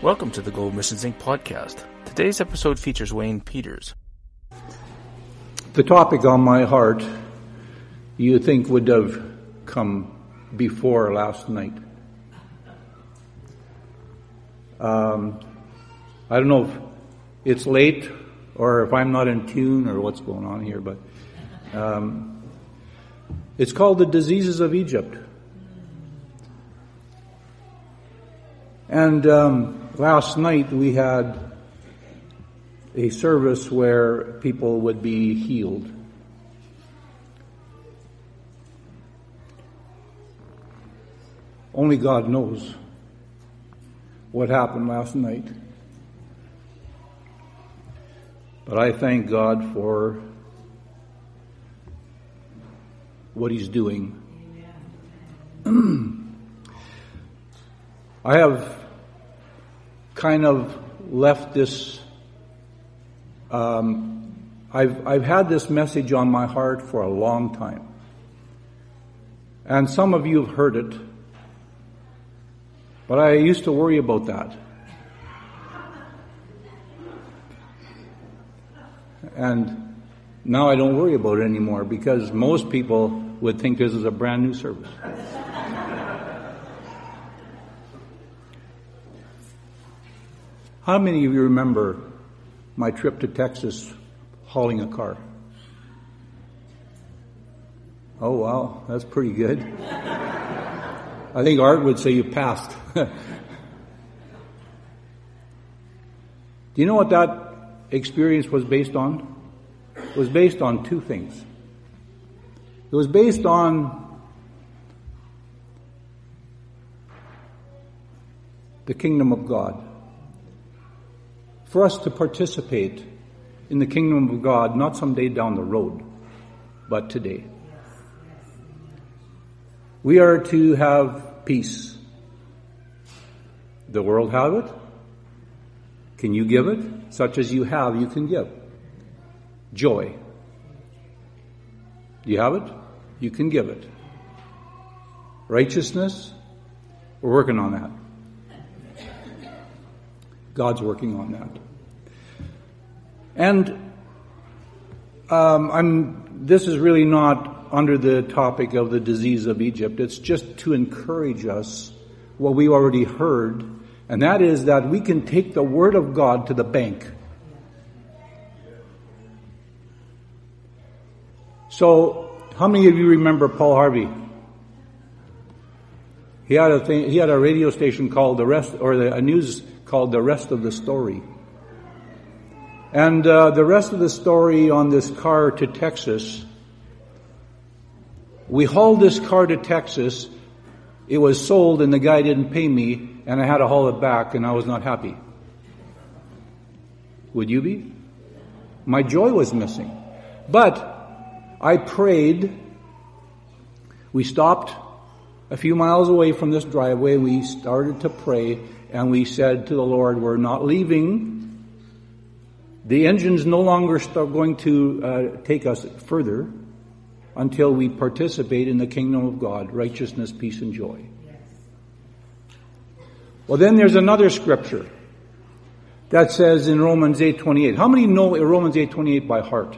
Welcome to the Gold Missions Inc. podcast. Today's episode features Wayne Peters. The topic on my heart you think would have come before last night. Um, I don't know if it's late or if I'm not in tune or what's going on here, but um, it's called the diseases of Egypt. And um, last night we had a service where people would be healed. Only God knows what happened last night. But I thank God for what He's doing. I have kind of left this. Um, I've, I've had this message on my heart for a long time. And some of you have heard it. But I used to worry about that. And now I don't worry about it anymore because most people would think this is a brand new service. How many of you remember my trip to Texas hauling a car? Oh, wow, that's pretty good. I think Art would say you passed. Do you know what that experience was based on? It was based on two things. It was based on the kingdom of God for us to participate in the kingdom of God, not someday down the road, but today. We are to have peace. The world have it. Can you give it? Such as you have, you can give. Joy. Do you have it? You can give it. Righteousness. We're working on that. God's working on that. And um, I'm. This is really not under the topic of the disease of Egypt. It's just to encourage us what we already heard, and that is that we can take the Word of God to the bank. So, how many of you remember Paul Harvey? He had a thing, he had a radio station called the rest, or the, a news called The Rest of the Story. And uh, the rest of the story on this car to Texas, we hauled this car to Texas. It was sold and the guy didn't pay me and I had to haul it back and I was not happy. Would you be? My joy was missing. But I prayed. We stopped a few miles away from this driveway. We started to pray and we said to the Lord, we're not leaving. The engine's no longer going to uh, take us further until we participate in the kingdom of God, righteousness, peace, and joy. Well, then there's another scripture that says in Romans 8:28. How many know Romans 8:28 by heart?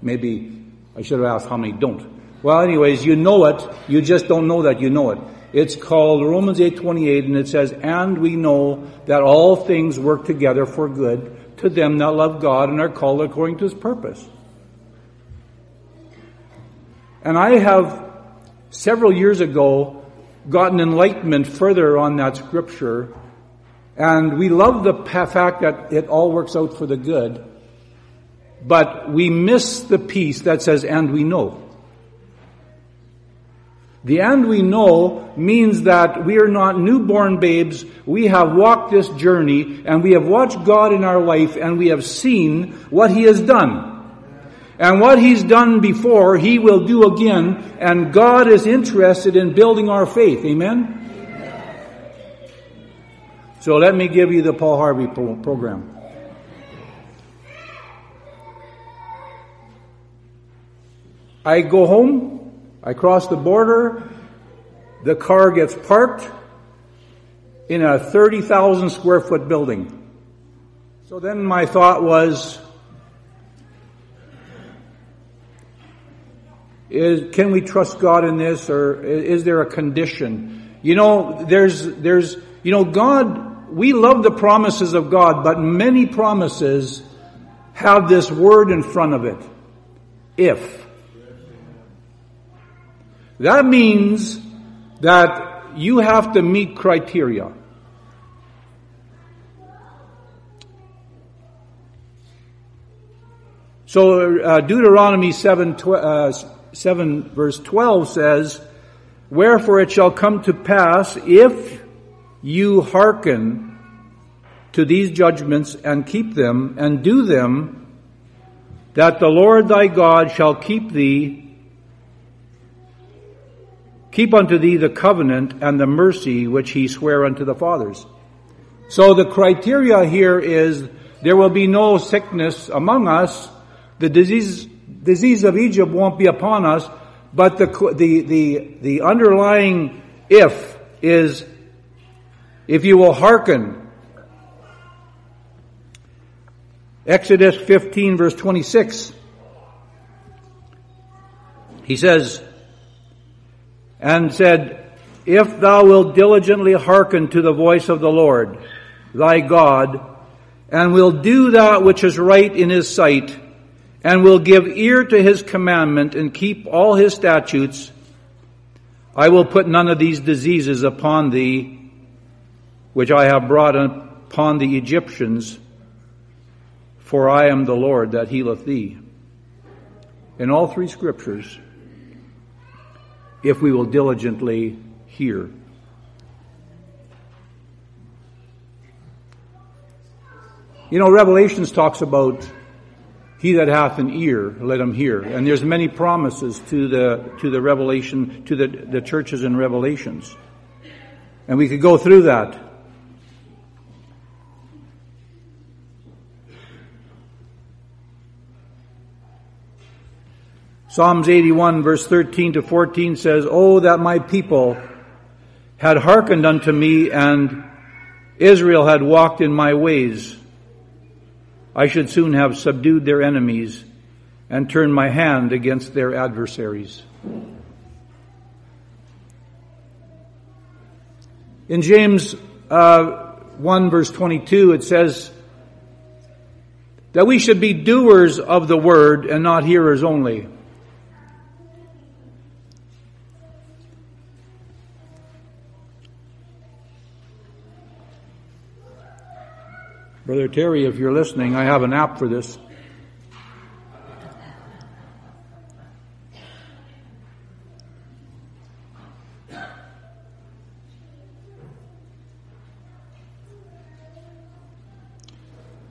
Maybe I should have asked how many don't. Well, anyways, you know it. You just don't know that you know it. It's called Romans 8:28 and it says, "And we know that all things work together for good to them that love God and are called according to his purpose." And I have several years ago gotten enlightenment further on that scripture and we love the fact that it all works out for the good, but we miss the piece that says, and we know. The and we know means that we are not newborn babes. We have walked this journey and we have watched God in our life and we have seen what He has done. And what He's done before, He will do again. And God is interested in building our faith. Amen? So let me give you the Paul Harvey pro- program. I go home, I cross the border, the car gets parked in a 30,000 square foot building. So then my thought was, is, can we trust God in this or is there a condition? You know, there's, there's, you know, God, we love the promises of God, but many promises have this word in front of it. If. That means that you have to meet criteria. So uh, Deuteronomy 7, tw- uh, 7 verse 12 says, Wherefore it shall come to pass if you hearken to these judgments and keep them and do them, that the Lord thy God shall keep thee Keep unto thee the covenant and the mercy which he sware unto the fathers. So the criteria here is there will be no sickness among us. The disease, disease of Egypt won't be upon us, but the, the, the, the underlying if is if you will hearken. Exodus 15 verse 26. He says, and said, If thou wilt diligently hearken to the voice of the Lord, thy God, and will do that which is right in his sight, and will give ear to his commandment and keep all his statutes, I will put none of these diseases upon thee, which I have brought upon the Egyptians, for I am the Lord that healeth thee. In all three scriptures, if we will diligently hear. You know, Revelations talks about he that hath an ear, let him hear. And there's many promises to the, to the revelation, to the, the churches in Revelations. And we could go through that. Psalms 81 verse 13 to 14 says, Oh, that my people had hearkened unto me and Israel had walked in my ways. I should soon have subdued their enemies and turned my hand against their adversaries. In James uh, 1 verse 22 it says that we should be doers of the word and not hearers only. Brother Terry, if you're listening, I have an app for this.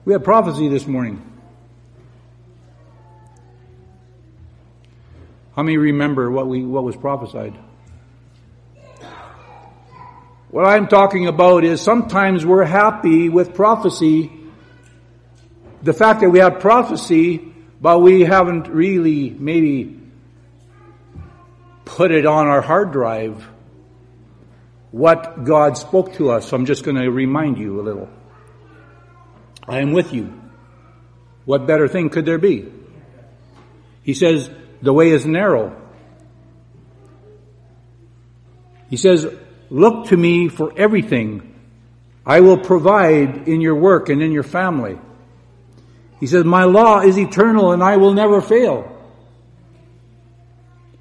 We had prophecy this morning. How many remember what we what was prophesied? What I'm talking about is sometimes we're happy with prophecy, the fact that we have prophecy, but we haven't really maybe put it on our hard drive what God spoke to us. So I'm just going to remind you a little. I am with you. What better thing could there be? He says, the way is narrow. He says, Look to me for everything. I will provide in your work and in your family. He says, My law is eternal and I will never fail.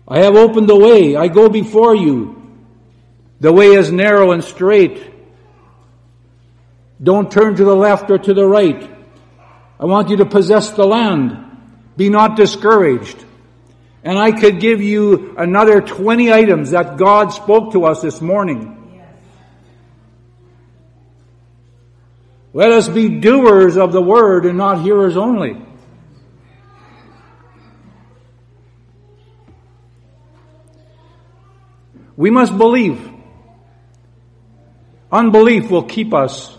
I have opened the way. I go before you. The way is narrow and straight. Don't turn to the left or to the right. I want you to possess the land. Be not discouraged. And I could give you another 20 items that God spoke to us this morning. Let us be doers of the word and not hearers only. We must believe. Unbelief will keep us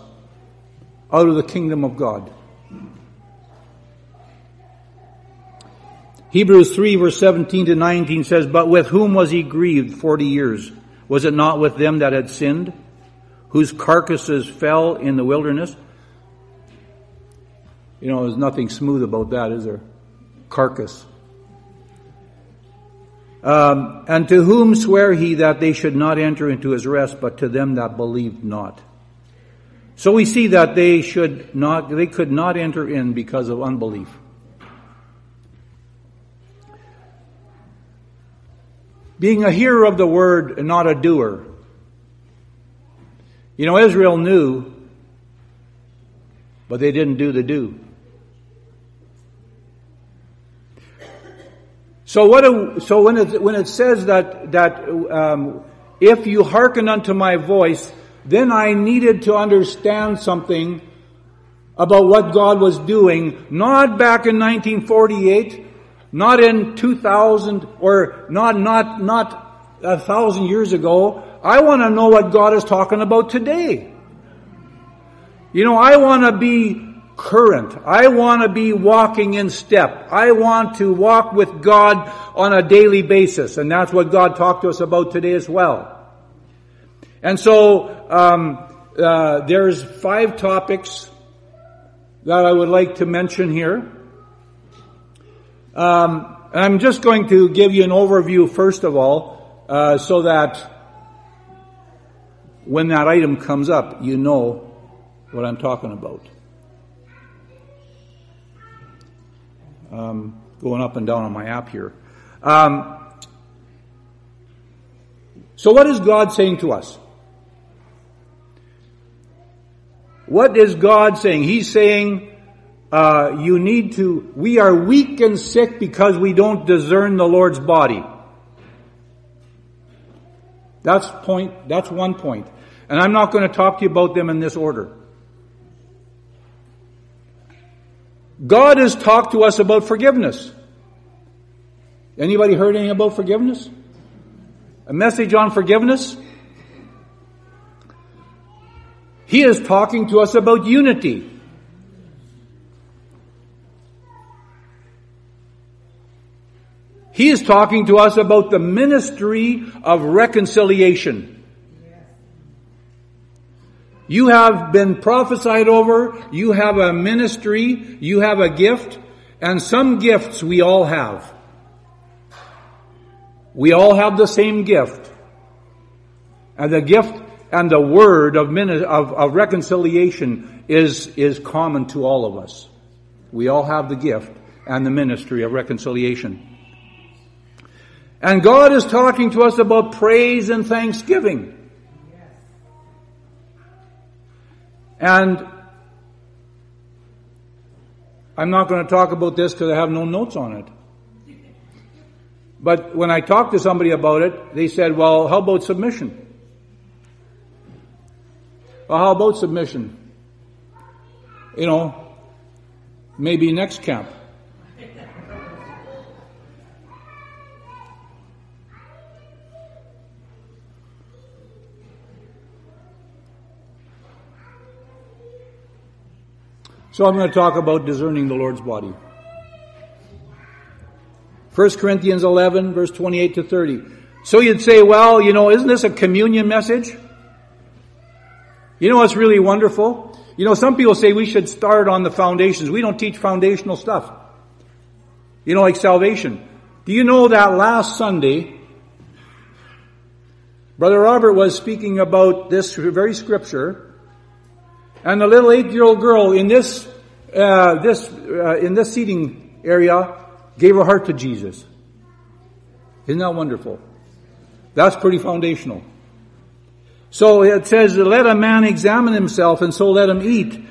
out of the kingdom of God. Hebrews 3 verse 17 to 19 says, But with whom was he grieved forty years? Was it not with them that had sinned, whose carcasses fell in the wilderness? You know, there's nothing smooth about that, is there? Carcass. Um, and to whom swear he that they should not enter into his rest, but to them that believed not? So we see that they should not, they could not enter in because of unbelief. Being a hearer of the word and not a doer. You know, Israel knew, but they didn't do the do. So what? so when it when it says that that um, if you hearken unto my voice, then I needed to understand something about what God was doing, not back in 1948, not in 2000, or not not not a thousand years ago. I want to know what God is talking about today. You know, I want to be current. I want to be walking in step. I want to walk with God on a daily basis. And that's what God talked to us about today as well. And so, um, uh, there's five topics that I would like to mention here. Um, I'm just going to give you an overview first of all, uh, so that when that item comes up, you know what I'm talking about. um, going up and down on my app here. Um, so, what is God saying to us? What is God saying? He's saying, uh, you need to, we are weak and sick because we don't discern the Lord's body. That's point, that's one point. And I'm not going to talk to you about them in this order. God has talked to us about forgiveness. Anybody heard anything about forgiveness? A message on forgiveness? He is talking to us about unity. He is talking to us about the ministry of reconciliation. You have been prophesied over. You have a ministry. You have a gift. And some gifts we all have. We all have the same gift. And the gift and the word of, of, of reconciliation is, is common to all of us. We all have the gift and the ministry of reconciliation. And God is talking to us about praise and thanksgiving. And I'm not going to talk about this because I have no notes on it. But when I talked to somebody about it, they said, well, how about submission? Well, how about submission? You know, maybe next camp. So I'm going to talk about discerning the Lord's body. 1 Corinthians 11 verse 28 to 30. So you'd say, well, you know, isn't this a communion message? You know what's really wonderful? You know, some people say we should start on the foundations. We don't teach foundational stuff. You know, like salvation. Do you know that last Sunday, Brother Robert was speaking about this very scripture and the little eight-year-old girl in this, uh, this, uh, in this seating area gave her heart to Jesus. Isn't that wonderful? That's pretty foundational. So it says, let a man examine himself and so let him eat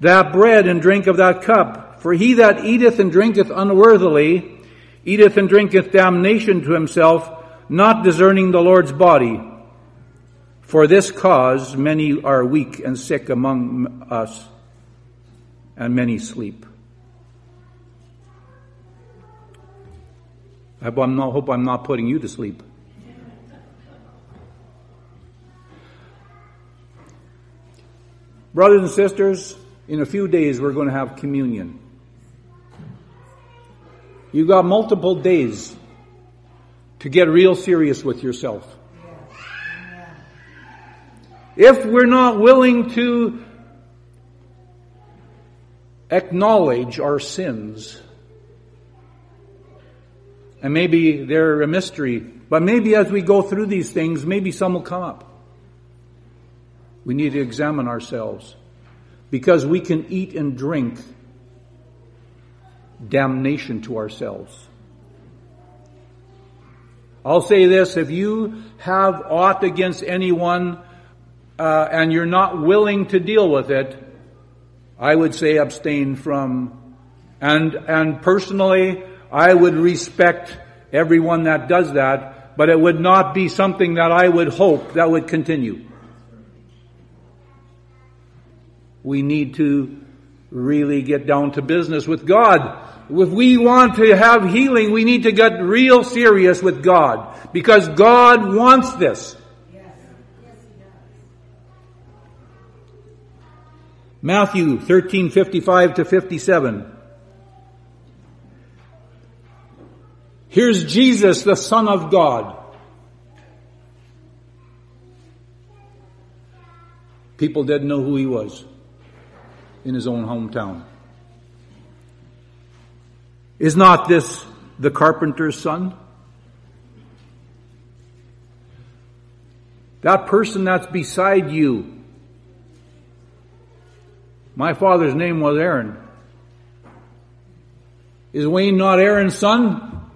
that bread and drink of that cup. For he that eateth and drinketh unworthily, eateth and drinketh damnation to himself, not discerning the Lord's body. For this cause many are weak and sick among us, and many sleep. I hope I'm not putting you to sleep. Brothers and sisters, In a few days, we're going to have communion. You've got multiple days to get real serious with yourself. If we're not willing to acknowledge our sins, and maybe they're a mystery, but maybe as we go through these things, maybe some will come up. We need to examine ourselves because we can eat and drink damnation to ourselves. I'll say this, if you have aught against anyone uh, and you're not willing to deal with it, I would say abstain from, and, and personally, I would respect everyone that does that, but it would not be something that I would hope that would continue. We need to really get down to business with God. If we want to have healing, we need to get real serious with God because God wants this. Matthew 13:55 to 57. Here's Jesus, the Son of God. People didn't know who he was in his own hometown. Is not this the carpenter's son? That person that's beside you. My father's name was Aaron. Is Wayne not Aaron's son?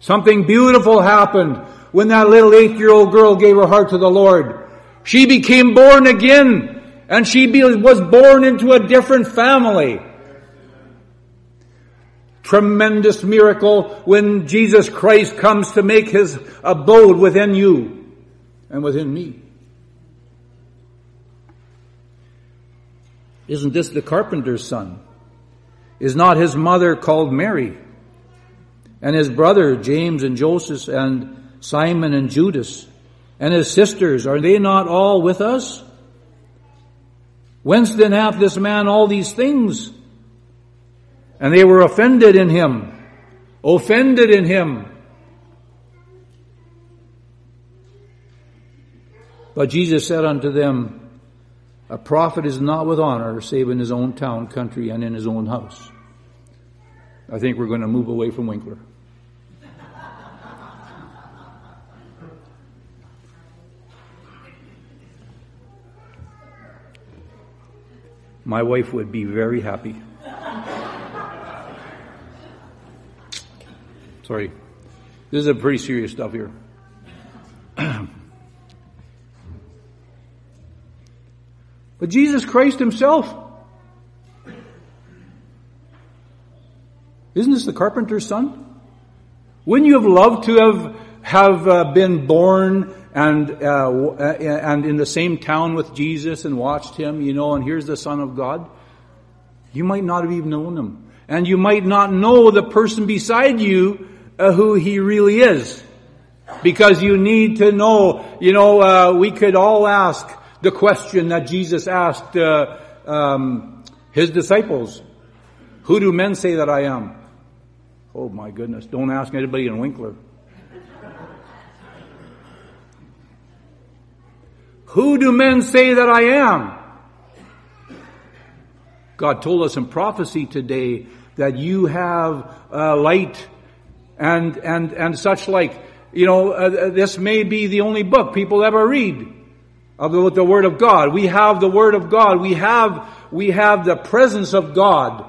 Something beautiful happened when that little eight-year-old girl gave her heart to the Lord. She became born again and she was born into a different family. Tremendous miracle when Jesus Christ comes to make his abode within you and within me. Isn't this the carpenter's son? Is not his mother called Mary? and his brother James and Joseph and Simon and Judas and his sisters, are they not all with us? Whence then hath this man all these things? And they were offended in him, offended in him. But Jesus said unto them, A prophet is not with honor save in his own town, country, and in his own house. I think we're going to move away from Winkler. my wife would be very happy. Sorry. This is a pretty serious stuff here. but Jesus Christ Himself, isn't this the carpenter's son? Wouldn't you have loved to have have uh, been born and uh, and in the same town with Jesus and watched him, you know, and here's the Son of God, you might not have even known him, and you might not know the person beside you uh, who he really is, because you need to know. You know, uh, we could all ask the question that Jesus asked uh, um, his disciples: "Who do men say that I am?" Oh my goodness! Don't ask anybody in Winkler. Who do men say that I am? God told us in prophecy today that you have uh, light and, and, and such like. You know, uh, this may be the only book people ever read of the, the Word of God. We have the Word of God. We have, we have the presence of God.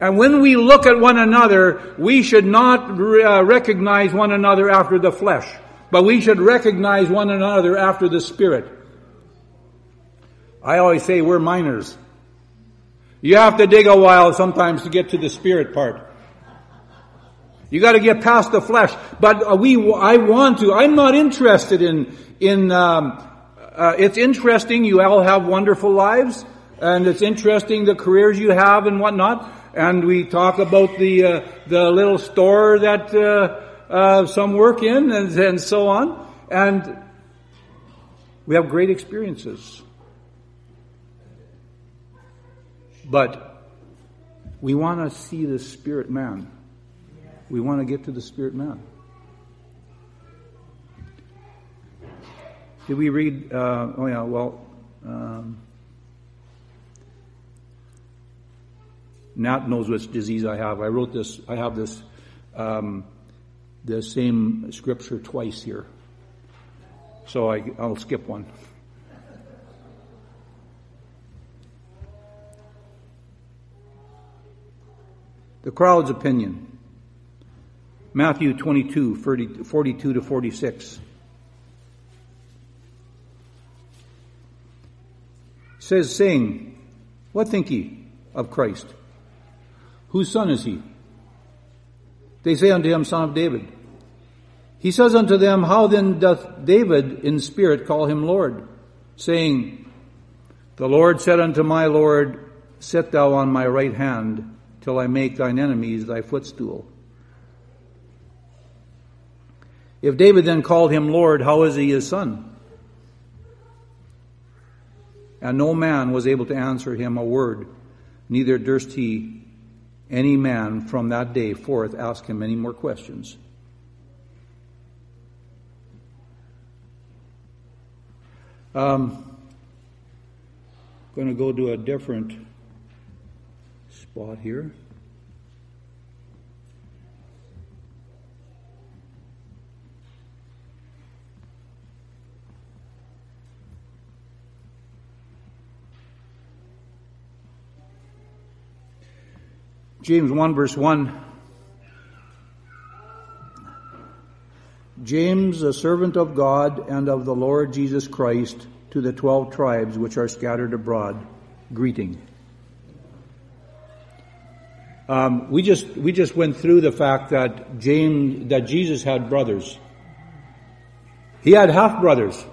And when we look at one another, we should not re- uh, recognize one another after the flesh. But we should recognize one another after the Spirit. I always say we're miners. You have to dig a while sometimes to get to the Spirit part. You got to get past the flesh. But uh, we, I want to. I'm not interested in in. Um, uh, it's interesting. You all have wonderful lives, and it's interesting the careers you have and whatnot. And we talk about the uh, the little store that uh, uh, some work in, and, and so on. And we have great experiences. But we want to see the spirit man. We want to get to the spirit man. Did we read? Uh, oh yeah. Well, um, Nat knows which disease I have. I wrote this. I have this. Um, the same scripture twice here. So I, I'll skip one. The crowd's opinion. Matthew 22, 30, 42 to 46. Says, saying, What think ye of Christ? Whose son is he? They say unto him, Son of David. He says unto them, How then doth David in spirit call him Lord? Saying, The Lord said unto my Lord, Sit thou on my right hand till I make thine enemies thy footstool. If David then called him Lord, how is he his son? And no man was able to answer him a word, neither durst he any man from that day forth ask him any more questions. Um, going to go to a different spot here. James 1 verse 1. James, a servant of God and of the Lord Jesus Christ, to the twelve tribes which are scattered abroad, greeting. Um, we just we just went through the fact that James that Jesus had brothers. He had half brothers.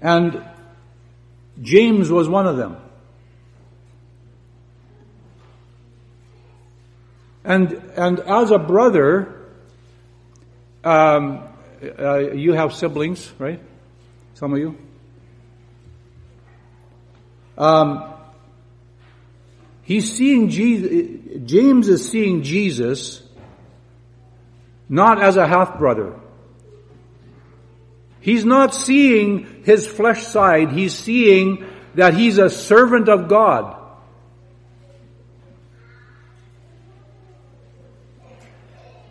And James was one of them. And, and as a brother, um, uh, you have siblings, right? Some of you? Um, he's seeing Jesus, James is seeing Jesus not as a half brother. He's not seeing his flesh side, he's seeing that he's a servant of God.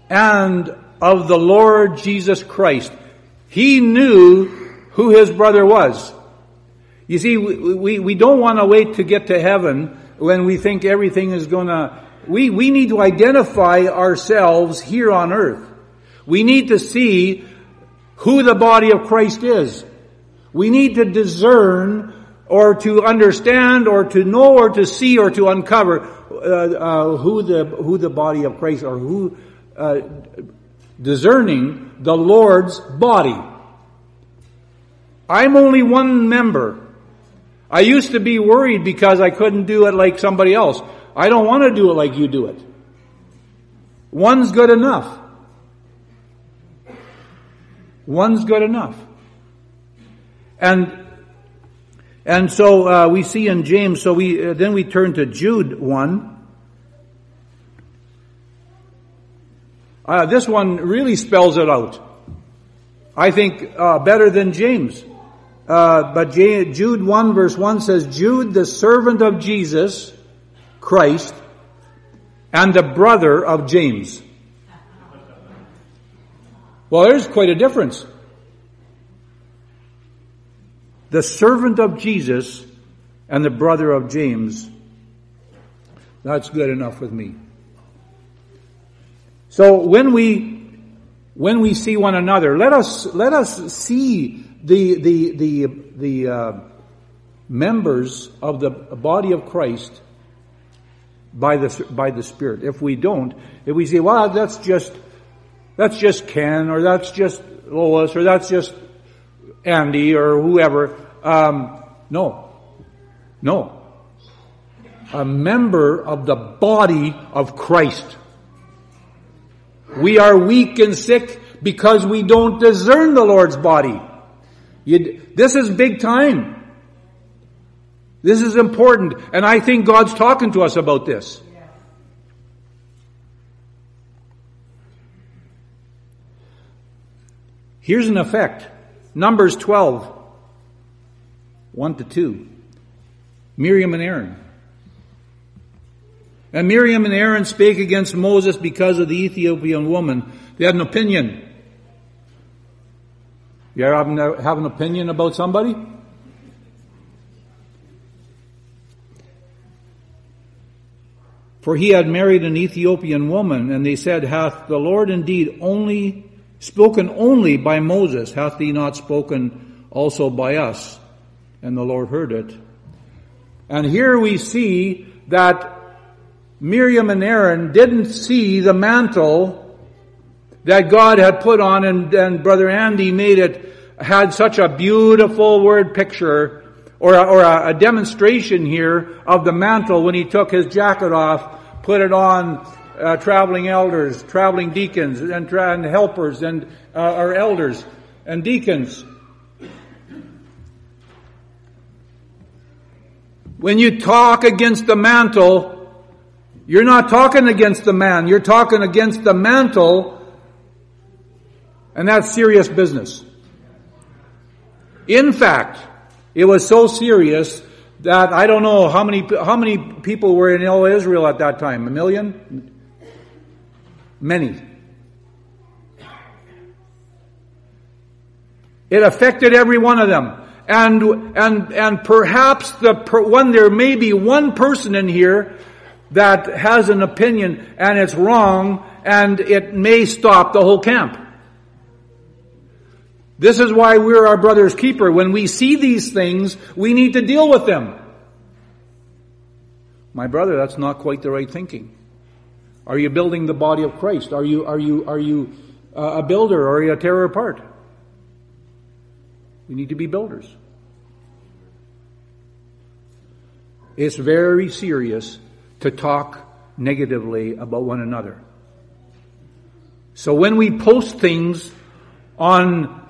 And of the Lord Jesus Christ. He knew who his brother was. You see, we, we, we don't want to wait to get to heaven when we think everything is gonna, we, we need to identify ourselves here on earth. We need to see who the body of Christ is. We need to discern or to understand or to know or to see or to uncover uh, uh, who the who the body of Christ or who uh, discerning the Lord's body. I'm only one member. I used to be worried because I couldn't do it like somebody else. I don't want to do it like you do it. One's good enough. One's good enough. And and so uh, we see in James. So we uh, then we turn to Jude one. Uh, this one really spells it out. I think uh, better than James. Uh, but J- Jude one verse one says, "Jude, the servant of Jesus Christ, and the brother of James." Well, there's quite a difference. The servant of Jesus and the brother of James. That's good enough with me. So when we, when we see one another, let us, let us see the, the, the, the, uh, members of the body of Christ by the, by the Spirit. If we don't, if we say, well, that's just that's just Ken, or that's just Lois, or that's just Andy, or whoever. Um, no. No. A member of the body of Christ. We are weak and sick because we don't discern the Lord's body. You'd, this is big time. This is important, and I think God's talking to us about this. Here's an effect. Numbers 12, 1 to 2. Miriam and Aaron. And Miriam and Aaron spake against Moses because of the Ethiopian woman. They had an opinion. You ever have, an opinion about somebody? For he had married an Ethiopian woman, and they said, Hath the Lord indeed only spoken only by Moses? Hath he not spoken also by us? And the Lord heard it. And here we see that Miriam and Aaron didn't see the mantle that God had put on and, and Brother Andy made it, had such a beautiful word picture or, a, or a, a demonstration here of the mantle when he took his jacket off, put it on uh, traveling elders, traveling deacons, and, and helpers, and uh, our elders and deacons. When you talk against the mantle, you're not talking against the man, you're talking against the mantle, and that's serious business. In fact, it was so serious that I don't know how many how many people were in all Israel at that time. A million? Many. It affected every one of them. And, and, and perhaps the one, there may be one person in here that has an opinion and it's wrong and it may stop the whole camp. This is why we're our brother's keeper. When we see these things, we need to deal with them. My brother, that's not quite the right thinking. Are you building the body of Christ? Are you, are you, are you uh, a builder or are you a tearer apart? We need to be builders. It's very serious to talk negatively about one another. So when we post things on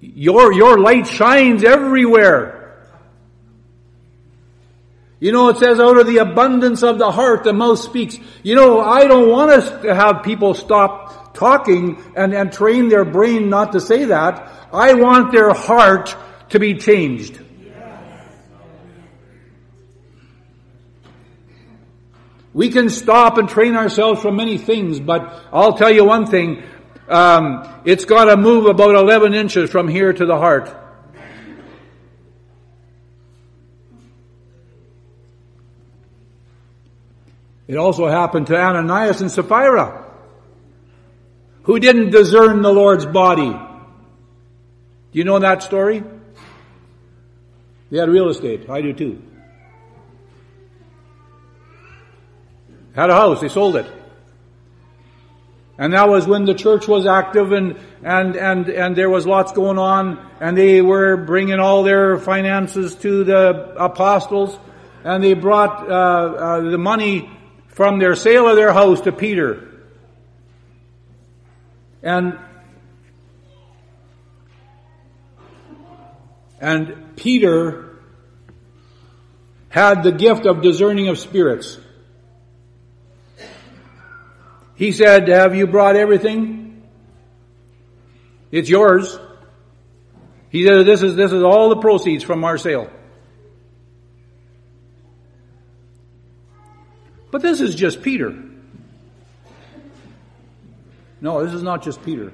your, your light shines everywhere. You know, it says out of the abundance of the heart, the mouth speaks. You know, I don't want us to have people stop talking and, and train their brain not to say that. I want their heart to be changed. We can stop and train ourselves from many things, but I'll tell you one thing. Um, it's got to move about 11 inches from here to the heart. It also happened to Ananias and Sapphira, who didn't discern the Lord's body. Do you know that story? They had real estate. I do too. Had a house, they sold it. And that was when the church was active and, and, and, and there was lots going on and they were bringing all their finances to the apostles and they brought uh, uh, the money from their sale of their house to Peter. And and Peter had the gift of discerning of spirits. He said, have you brought everything? It's yours. He said, this is, this is all the proceeds from our sale. But this is just Peter. No, this is not just Peter.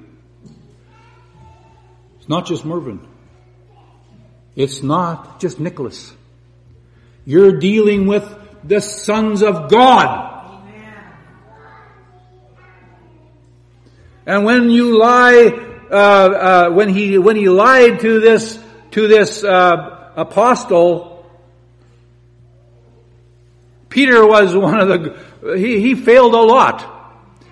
It's not just Mervyn. It's not just Nicholas. You're dealing with the sons of God. And when you lie, uh, uh, when he when he lied to this to this uh, apostle, Peter was one of the he he failed a lot.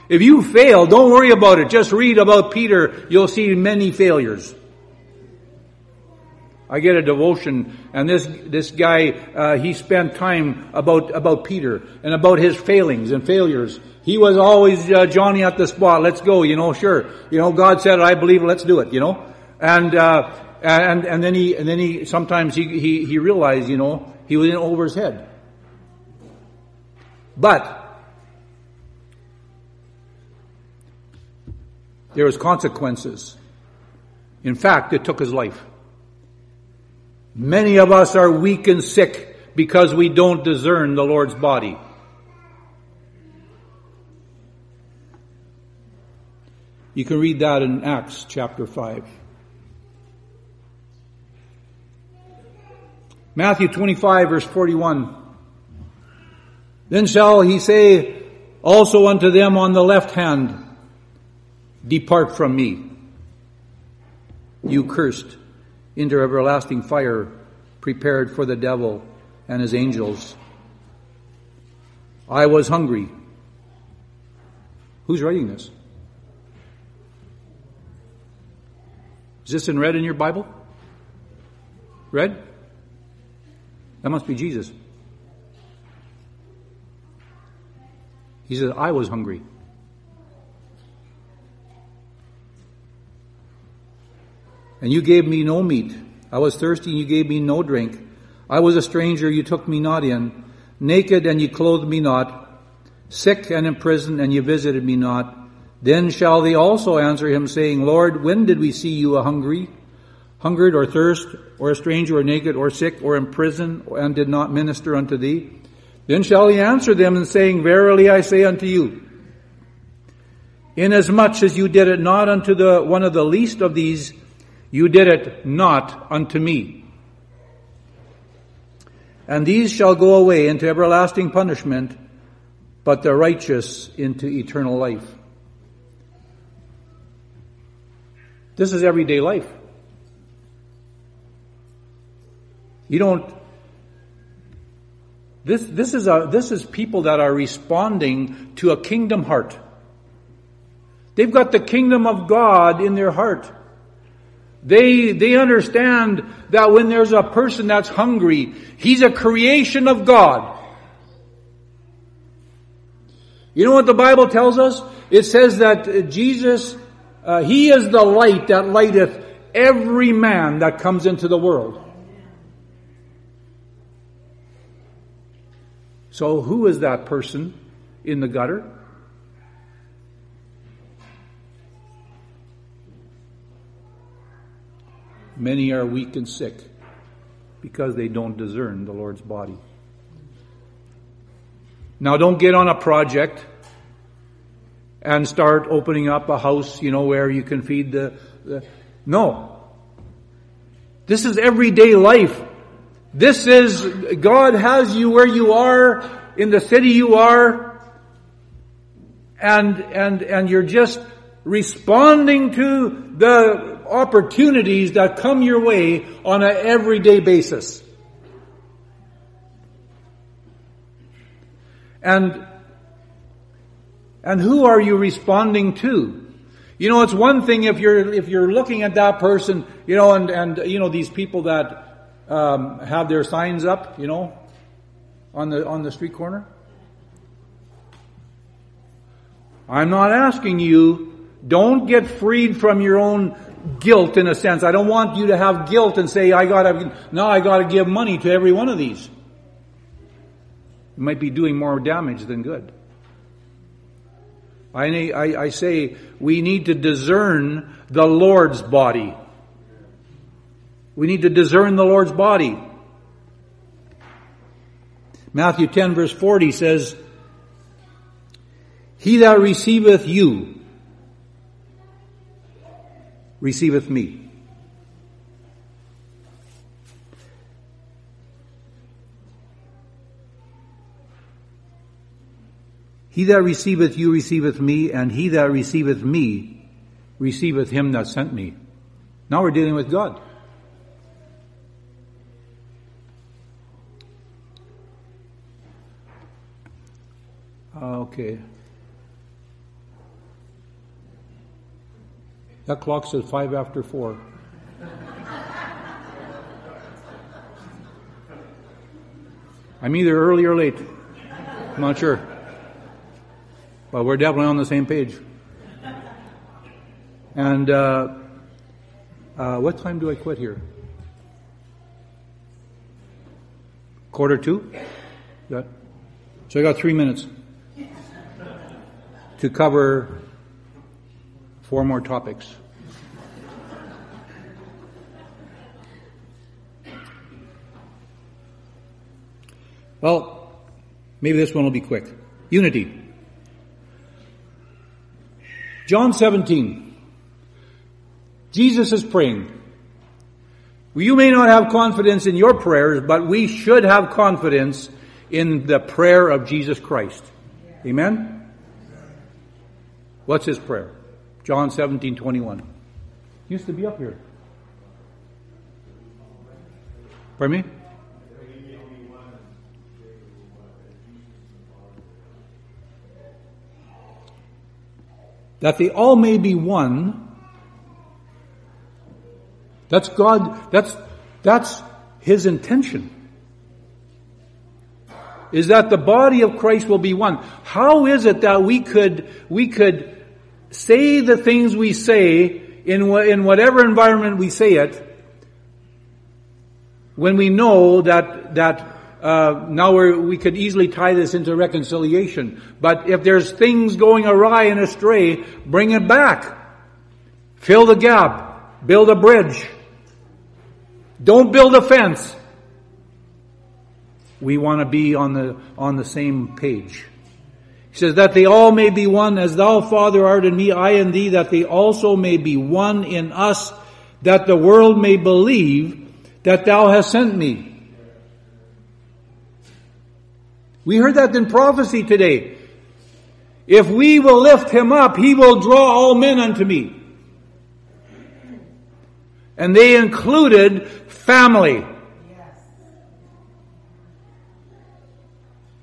If you fail, don't worry about it. Just read about Peter. You'll see many failures. I get a devotion, and this this guy uh, he spent time about about Peter and about his failings and failures. He was always uh, Johnny at the spot. Let's go, you know. Sure, you know. God said, "I believe. Let's do it," you know. And uh, and, and then he, and then he, sometimes he, he, he realized, you know, he was in over his head. But, there was consequences. In fact, it took his life. Many of us are weak and sick because we don't discern the Lord's body. You can read that in Acts chapter 5. Matthew 25 verse 41. Then shall he say also unto them on the left hand, Depart from me, you cursed, into everlasting fire prepared for the devil and his angels. I was hungry. Who's writing this? Is this in red in your Bible? Red? That must be Jesus. He says, I was hungry. And you gave me no meat. I was thirsty and you gave me no drink. I was a stranger, you took me not in. Naked and you clothed me not. Sick and in prison and you visited me not. Then shall they also answer him, saying, Lord, when did we see you a hungry, hungered or thirst, or a stranger, or naked, or sick, or in prison, and did not minister unto thee? Then shall he answer them, and saying, Verily I say unto you, inasmuch as you did it not unto the one of the least of these, you did it not unto me. And these shall go away into everlasting punishment, but the righteous into eternal life. This is everyday life. You don't, this, this is a, this is people that are responding to a kingdom heart. They've got the kingdom of God in their heart. They, they understand that when there's a person that's hungry, he's a creation of God. You know what the Bible tells us? It says that Jesus uh, he is the light that lighteth every man that comes into the world. So, who is that person in the gutter? Many are weak and sick because they don't discern the Lord's body. Now, don't get on a project and start opening up a house, you know, where you can feed the, the no. This is everyday life. This is, God has you where you are, in the city you are, and, and, and you're just responding to the opportunities that come your way on an everyday basis. And and who are you responding to? You know, it's one thing if you're if you're looking at that person, you know, and and you know these people that um, have their signs up, you know, on the on the street corner. I'm not asking you. Don't get freed from your own guilt in a sense. I don't want you to have guilt and say, I gotta, now I gotta give money to every one of these. You might be doing more damage than good. I, I, I say we need to discern the Lord's body. We need to discern the Lord's body. Matthew 10 verse 40 says, He that receiveth you, receiveth me. He that receiveth you receiveth me, and he that receiveth me receiveth him that sent me. Now we're dealing with God. Okay. That clock says five after four. I'm either early or late. I'm not sure. But we're definitely on the same page. And uh, Uh, what time do I quit here? Quarter to? Got, so I got three minutes to cover four more topics. Well, maybe this one will be quick. Unity. John 17. Jesus is praying. You may not have confidence in your prayers, but we should have confidence in the prayer of Jesus Christ. Amen? What's his prayer? John 17, 21. Used to be up here. Pardon me? that they all may be one. That's God, that's, that's His intention. Is that the body of Christ will be one. How is it that we could, we could say the things we say in, in whatever environment we say it, when we know that, that uh, now we could easily tie this into reconciliation. But if there's things going awry and astray, bring it back. Fill the gap. Build a bridge. Don't build a fence. We want to be on the, on the same page. He says, that they all may be one, as thou, Father, art in me, I in thee, that they also may be one in us, that the world may believe that thou hast sent me. We heard that in prophecy today. If we will lift him up, he will draw all men unto me. And they included family.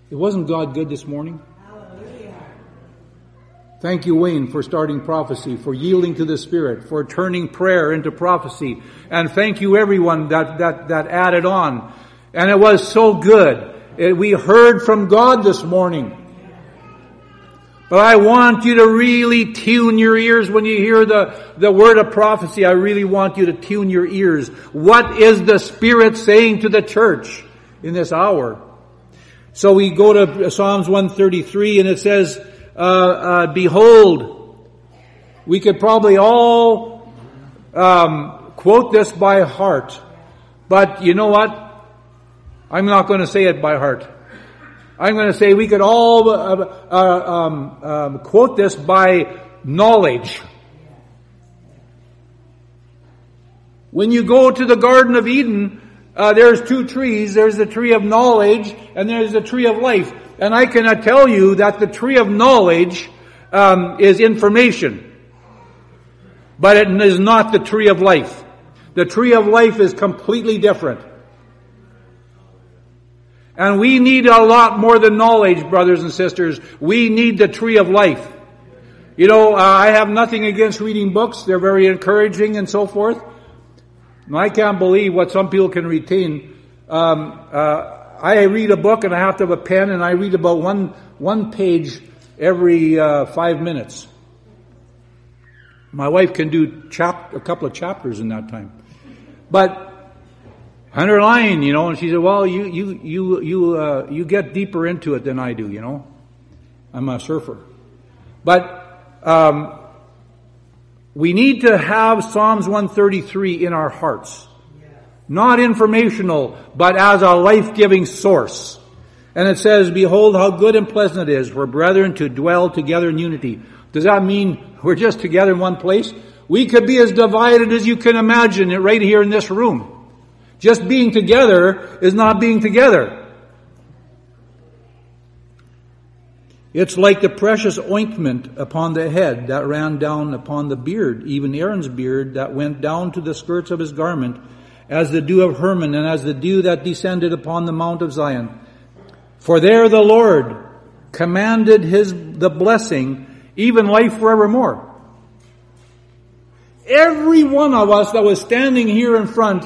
It wasn't God good this morning? Thank you, Wayne, for starting prophecy, for yielding to the Spirit, for turning prayer into prophecy. And thank you everyone that, that, that added on. And it was so good. Uh, we heard from God this morning. But I want you to really tune your ears when you hear the, the word of prophecy. I really want you to tune your ears. What is the Spirit saying to the church in this hour? So we go to Psalms 133 and it says, uh, uh, behold, we could probably all um, quote this by heart. But you know what? I'm not going to say it by heart. I'm going to say we could all uh, uh, um, um, quote this by knowledge. When you go to the Garden of Eden, uh, there's two trees. There's the tree of knowledge and there's the tree of life. And I cannot tell you that the tree of knowledge um, is information, but it is not the tree of life. The tree of life is completely different. And we need a lot more than knowledge, brothers and sisters. We need the tree of life. You know, uh, I have nothing against reading books. They're very encouraging and so forth. And I can't believe what some people can retain. Um, uh, I read a book and I have to have a pen and I read about one, one page every uh, five minutes. My wife can do chap- a couple of chapters in that time. But underline, you know, and she said, well, you, you, you, you, uh, you get deeper into it than I do, you know. I'm a surfer. But, um, we need to have Psalms 133 in our hearts. Not informational, but as a life-giving source. And it says, behold how good and pleasant it is for brethren to dwell together in unity. Does that mean we're just together in one place? We could be as divided as you can imagine it right here in this room. Just being together is not being together. It's like the precious ointment upon the head that ran down upon the beard, even Aaron's beard that went down to the skirts of his garment, as the dew of Hermon and as the dew that descended upon the mount of Zion. For there the Lord commanded his, the blessing, even life forevermore. Every one of us that was standing here in front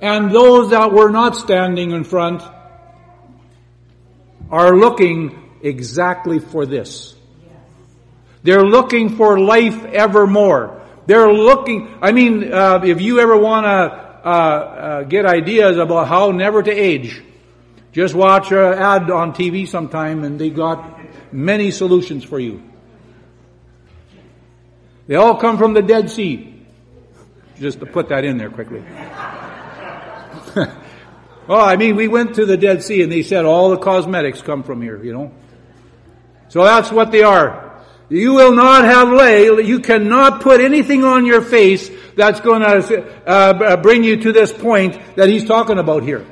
and those that were not standing in front are looking exactly for this. They're looking for life evermore. They're looking, I mean, uh, if you ever want to uh, uh, get ideas about how never to age, just watch an ad on TV sometime and they got many solutions for you. They all come from the Dead Sea. Just to put that in there quickly. well, I mean, we went to the Dead Sea and they said all the cosmetics come from here, you know. So that's what they are. You will not have lay, you cannot put anything on your face that's going to uh, bring you to this point that he's talking about here.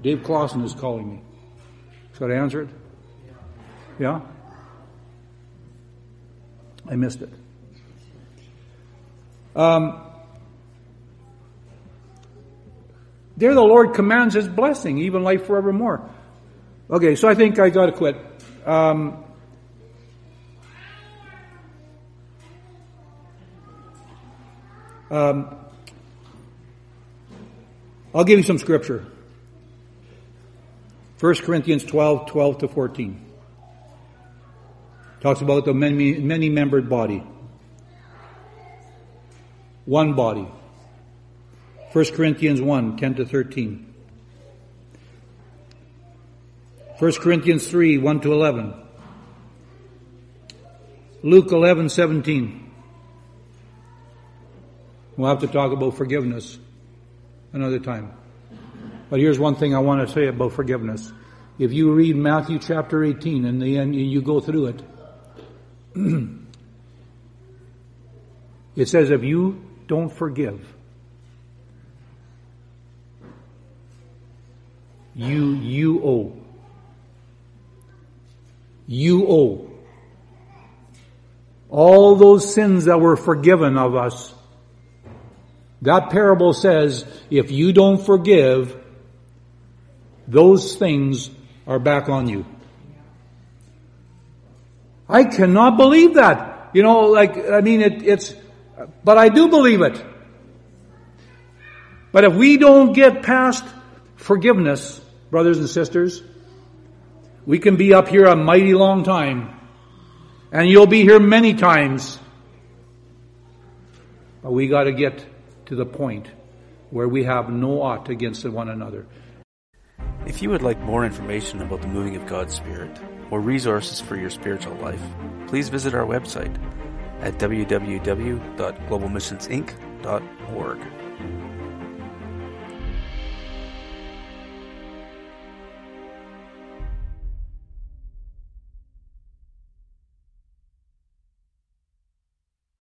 Dave Clausen is calling me. Should I answer it? Yeah? I missed it. Um, there the Lord commands His blessing, even life forevermore. Okay, so I think I got to quit. Um, um, I'll give you some scripture. 1 Corinthians 12, 12 to 14. Talks about the many, many membered body. One body. 1 Corinthians 1, 10 to 13. 1 Corinthians 3, 1 to 11. Luke 11, 17. We'll have to talk about forgiveness another time. But here's one thing I want to say about forgiveness. If you read Matthew chapter 18 and the end, you go through it, it says, if you don't forgive, you, you owe. You owe. All those sins that were forgiven of us, that parable says, if you don't forgive, those things are back on you. I cannot believe that. You know, like, I mean, it, it's, but I do believe it. But if we don't get past forgiveness, brothers and sisters, we can be up here a mighty long time. And you'll be here many times. But we gotta get to the point where we have no ought against one another. If you would like more information about the moving of God's Spirit or resources for your spiritual life, please visit our website at www.globalmissionsinc.org.